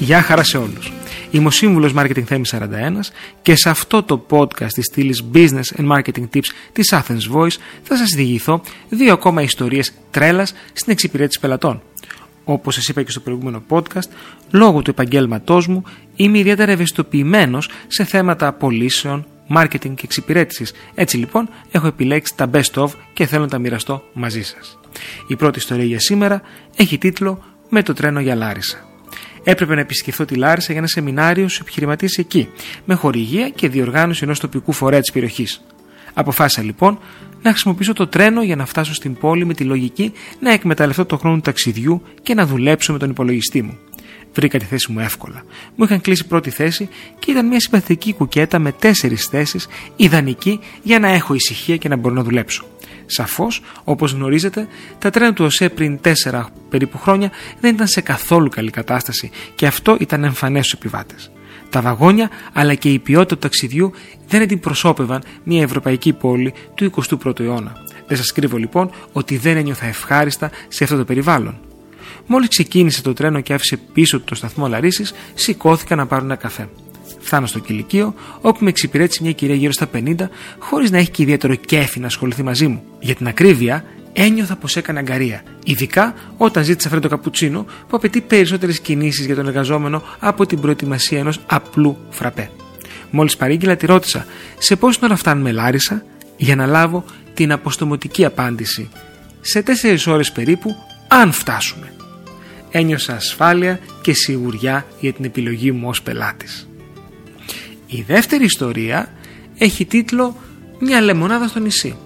Γεια χαρά σε όλους. Είμαι ο σύμβουλος Marketing Θέμης 41 και σε αυτό το podcast της στήλης Business and Marketing Tips της Athens Voice θα σας διηγηθώ δύο ακόμα ιστορίες τρέλας στην εξυπηρέτηση πελατών. Όπως σας είπα και στο προηγούμενο podcast, λόγω του επαγγέλματός μου είμαι ιδιαίτερα ευαισθητοποιημένος σε θέματα πωλήσεων, marketing και εξυπηρέτησης. Έτσι λοιπόν έχω επιλέξει τα best of και θέλω να τα μοιραστώ μαζί σας. Η πρώτη ιστορία για σήμερα έχει τίτλο Με το τρένο για Λάρισα. Έπρεπε να επισκεφθώ τη Λάρισα για ένα σεμινάριο στους επιχειρηματίες εκεί, με χορηγία και διοργάνωση ενός τοπικού φορέα της περιοχής. Αποφάσισα λοιπόν να χρησιμοποιήσω το τρένο για να φτάσω στην πόλη με τη λογική να εκμεταλλευτώ το χρόνο του ταξιδιού και να δουλέψω με τον υπολογιστή μου. Βρήκα τη θέση μου εύκολα. Μου είχαν κλείσει πρώτη θέση και ήταν μια συμπαθητική κουκέτα με τέσσερις θέσεις, ιδανική για να έχω ησυχία και να μπορώ να δουλέψω. Σαφώς, όπως γνωρίζετε, τα τρένα του ΟΣΕ πριν 4 περίπου χρόνια δεν ήταν σε καθόλου καλή κατάσταση και αυτό ήταν εμφανές στους επιβάτες. Τα βαγόνια αλλά και η ποιότητα του ταξιδιού δεν αντιπροσώπευαν μια ευρωπαϊκή πόλη του 21ου αιώνα. Δεν σας κρύβω λοιπόν ότι δεν ένιωθα ευχάριστα σε αυτό το περιβάλλον. Μόλις ξεκίνησε το τρένο και άφησε πίσω του το σταθμό Λαρίσης, σηκώθηκα να πάρω ένα καφέ. Φτάνω στο κηλικείο, όπου με εξυπηρέτησε μια κυρία γύρω στα 50, χωρίς να έχει και ιδιαίτερο κέφι να ασχοληθεί μαζί μου. Για την ακρίβεια, ένιωθα πως έκανε αγκαρία. Ειδικά όταν ζήτησα φρέντο καπουτσίνο που απαιτεί περισσότερες κινήσεις για τον εργαζόμενο από την προετοιμασία ενός απλού φραπέ. Μόλις παρήγγειλα, τη ρώτησα σε πόση ώρα φτάνουμε Λάρισα για να λάβω την αποστομωτική απάντηση. Σε 4 ώρες περίπου, αν φτάσουμε. Ένιωσα ασφάλεια και σιγουριά για την επιλογή μου ως πελάτης. Η δεύτερη ιστορία έχει τίτλο «Μια λεμονάδα στο νησί».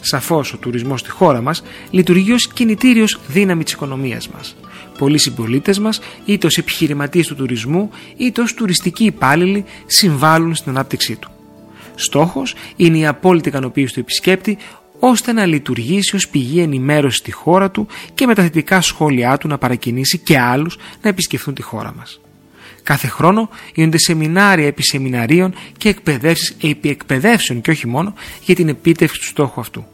Σαφώς ο τουρισμός στη χώρα μας λειτουργεί ως κινητήριος δύναμη της οικονομίας μας. Πολλοί συμπολίτες μας, είτε ως επιχειρηματίες του τουρισμού, είτε ως τουριστικοί υπάλληλοι, συμβάλλουν στην ανάπτυξή του. Στόχος είναι η απόλυτη ικανοποίηση του επισκέπτη, ώστε να λειτουργήσει ως πηγή ενημέρωσης στη χώρα του και με τα θετικά σχόλιά του να παρακινήσει και άλλους να επισκεφθούν τη χώρα μας. Κάθε χρόνο γίνονται σεμινάρια επί σεμιναρίων και εκπαιδεύσει επί εκπαιδεύσεων και όχι μόνο για την επίτευξη του στόχου αυτού.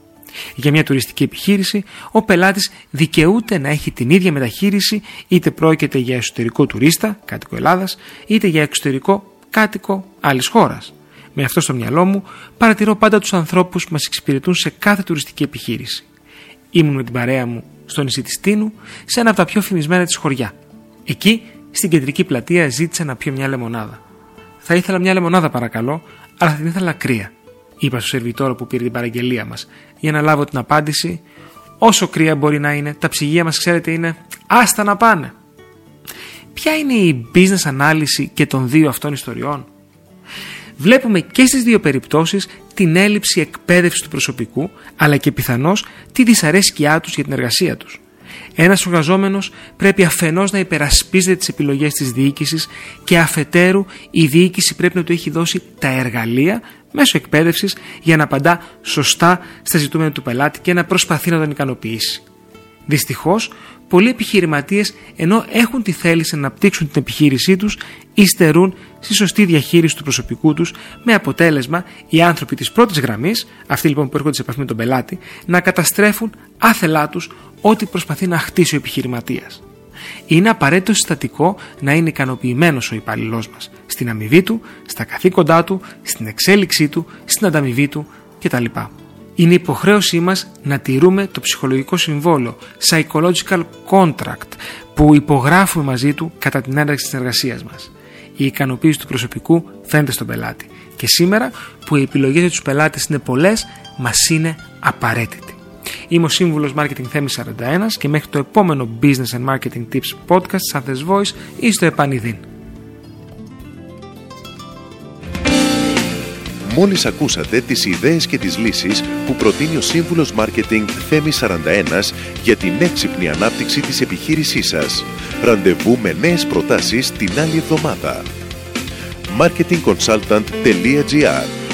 Για μια τουριστική επιχείρηση, ο πελάτης δικαιούται να έχει την ίδια μεταχείριση είτε πρόκειται για εσωτερικό τουρίστα, κάτοικο Ελλάδας, είτε για εξωτερικό κάτοικο άλλης χώρας. Με αυτό στο μυαλό μου, παρατηρώ πάντα τους ανθρώπους που μας εξυπηρετούν σε κάθε τουριστική επιχείρηση. Ήμουν με την παρέα μου στο νησί της Τίνου, σε ένα από τα πιο φημισμένα της χωριά. Εκεί στην κεντρική πλατεία ζήτησα να πιω μια λεμονάδα. Θα ήθελα μια λεμονάδα, παρακαλώ, αλλά θα την ήθελα κρύα, είπα στο σερβιτόρο που πήρε την παραγγελία μας, για να λάβω την απάντηση. Όσο κρύα μπορεί να είναι, τα ψυγεία μας, ξέρετε, είναι άστα να πάνε. Ποια είναι η business ανάλυση και των δύο αυτών ιστοριών; Βλέπουμε και στις δύο περιπτώσεις την έλλειψη εκπαίδευσης του προσωπικού, αλλά και πιθανώς τη δυσαρέσκειά τους για την εργασία τους. Ένας εργαζόμενο πρέπει αφενός να υπερασπίζεται τις επιλογές της διοίκησης και αφετέρου η διοίκηση πρέπει να του έχει δώσει τα εργαλεία μέσω εκπαίδευσης για να απαντά σωστά στα ζητούμενα του πελάτη και να προσπαθεί να τον ικανοποιήσει. Δυστυχώς, πολλοί επιχειρηματίες ενώ έχουν τη θέληση να αναπτύξουν την επιχείρησή τους, υστερούν στη σωστή διαχείριση του προσωπικού τους, με αποτέλεσμα οι άνθρωποι της πρώτης γραμμής, αυτοί λοιπόν που έρχονται σε επαφή με τον πελάτη, να καταστρέφουν άθελά τους ό,τι προσπαθεί να χτίσει ο επιχειρηματίας. Είναι απαραίτητο συστατικό να είναι ικανοποιημένος ο υπάλληλό μας στην αμοιβή του, στα καθήκοντά του, στην εξέλιξή του, στην ανταμοιβή του κτλ. Είναι υποχρέωσή μας να τηρούμε το ψυχολογικό συμβόλαιο psychological contract που υπογράφουμε μαζί του κατά την ένταξη της εργασίας μας. Η ικανοποίηση του προσωπικού φαίνεται στον πελάτη και σήμερα που οι επιλογές για τους πελάτες είναι πολλές μας είναι απαραίτητη. Είμαι ο σύμβουλος Marketing Θέμης 41 και μέχρι το επόμενο Business and Marketing Tips podcast σαν Voice ή στο επανειδήν. Μόλις ακούσατε τις ιδέες και τις λύσεις που προτείνει ο Σύμβουλος Μάρκετινγκ Θέμης 41 για την έξυπνη ανάπτυξη της επιχείρησής σας. Ραντεβού με νέες προτάσεις την άλλη εβδομάδα. marketingconsultant.gr